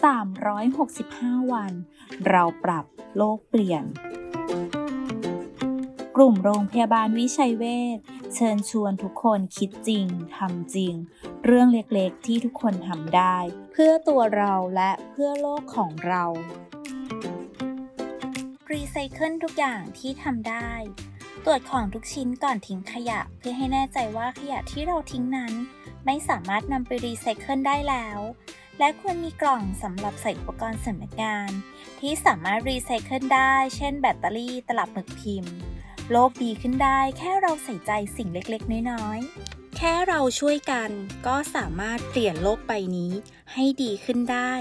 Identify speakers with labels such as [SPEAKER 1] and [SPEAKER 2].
[SPEAKER 1] 365 วัน เราปรับโลกเปลี่ยน กลุ่มโรงพยาบาลวิชัยเวชเชิญชวนทุกคนคิดจริงทำจริง เรื่องเล็กๆที่ทุกคนทำได้ เพื่อตัวเราและเพื่อโลกของเรา
[SPEAKER 2] รีไซเคิลทุกอย่างที่ทำได้ ตรวจของทุกชิ้นก่อนทิ้งขยะ เพื่อให้แน่ใจว่าขยะที่เราทิ้งนั้น ไม่สามารถนำไปรีไซเคิลได้แล้ว และควรมีกล่องสำหรับใส่อุปกรณ์สำนักงาน ที่สามารถรีไซเคิลได้ เช่นแบตเตอรี่ตลับหมึกพิมพ์ โลกดีขึ้นได้แค่เราใส่ใจสิ่งเล็กๆ น้อยๆ
[SPEAKER 3] แค่เราช่วยกันก็สามารถเปลี่ยนโลกใบนี้ให้ดีขึ้นได้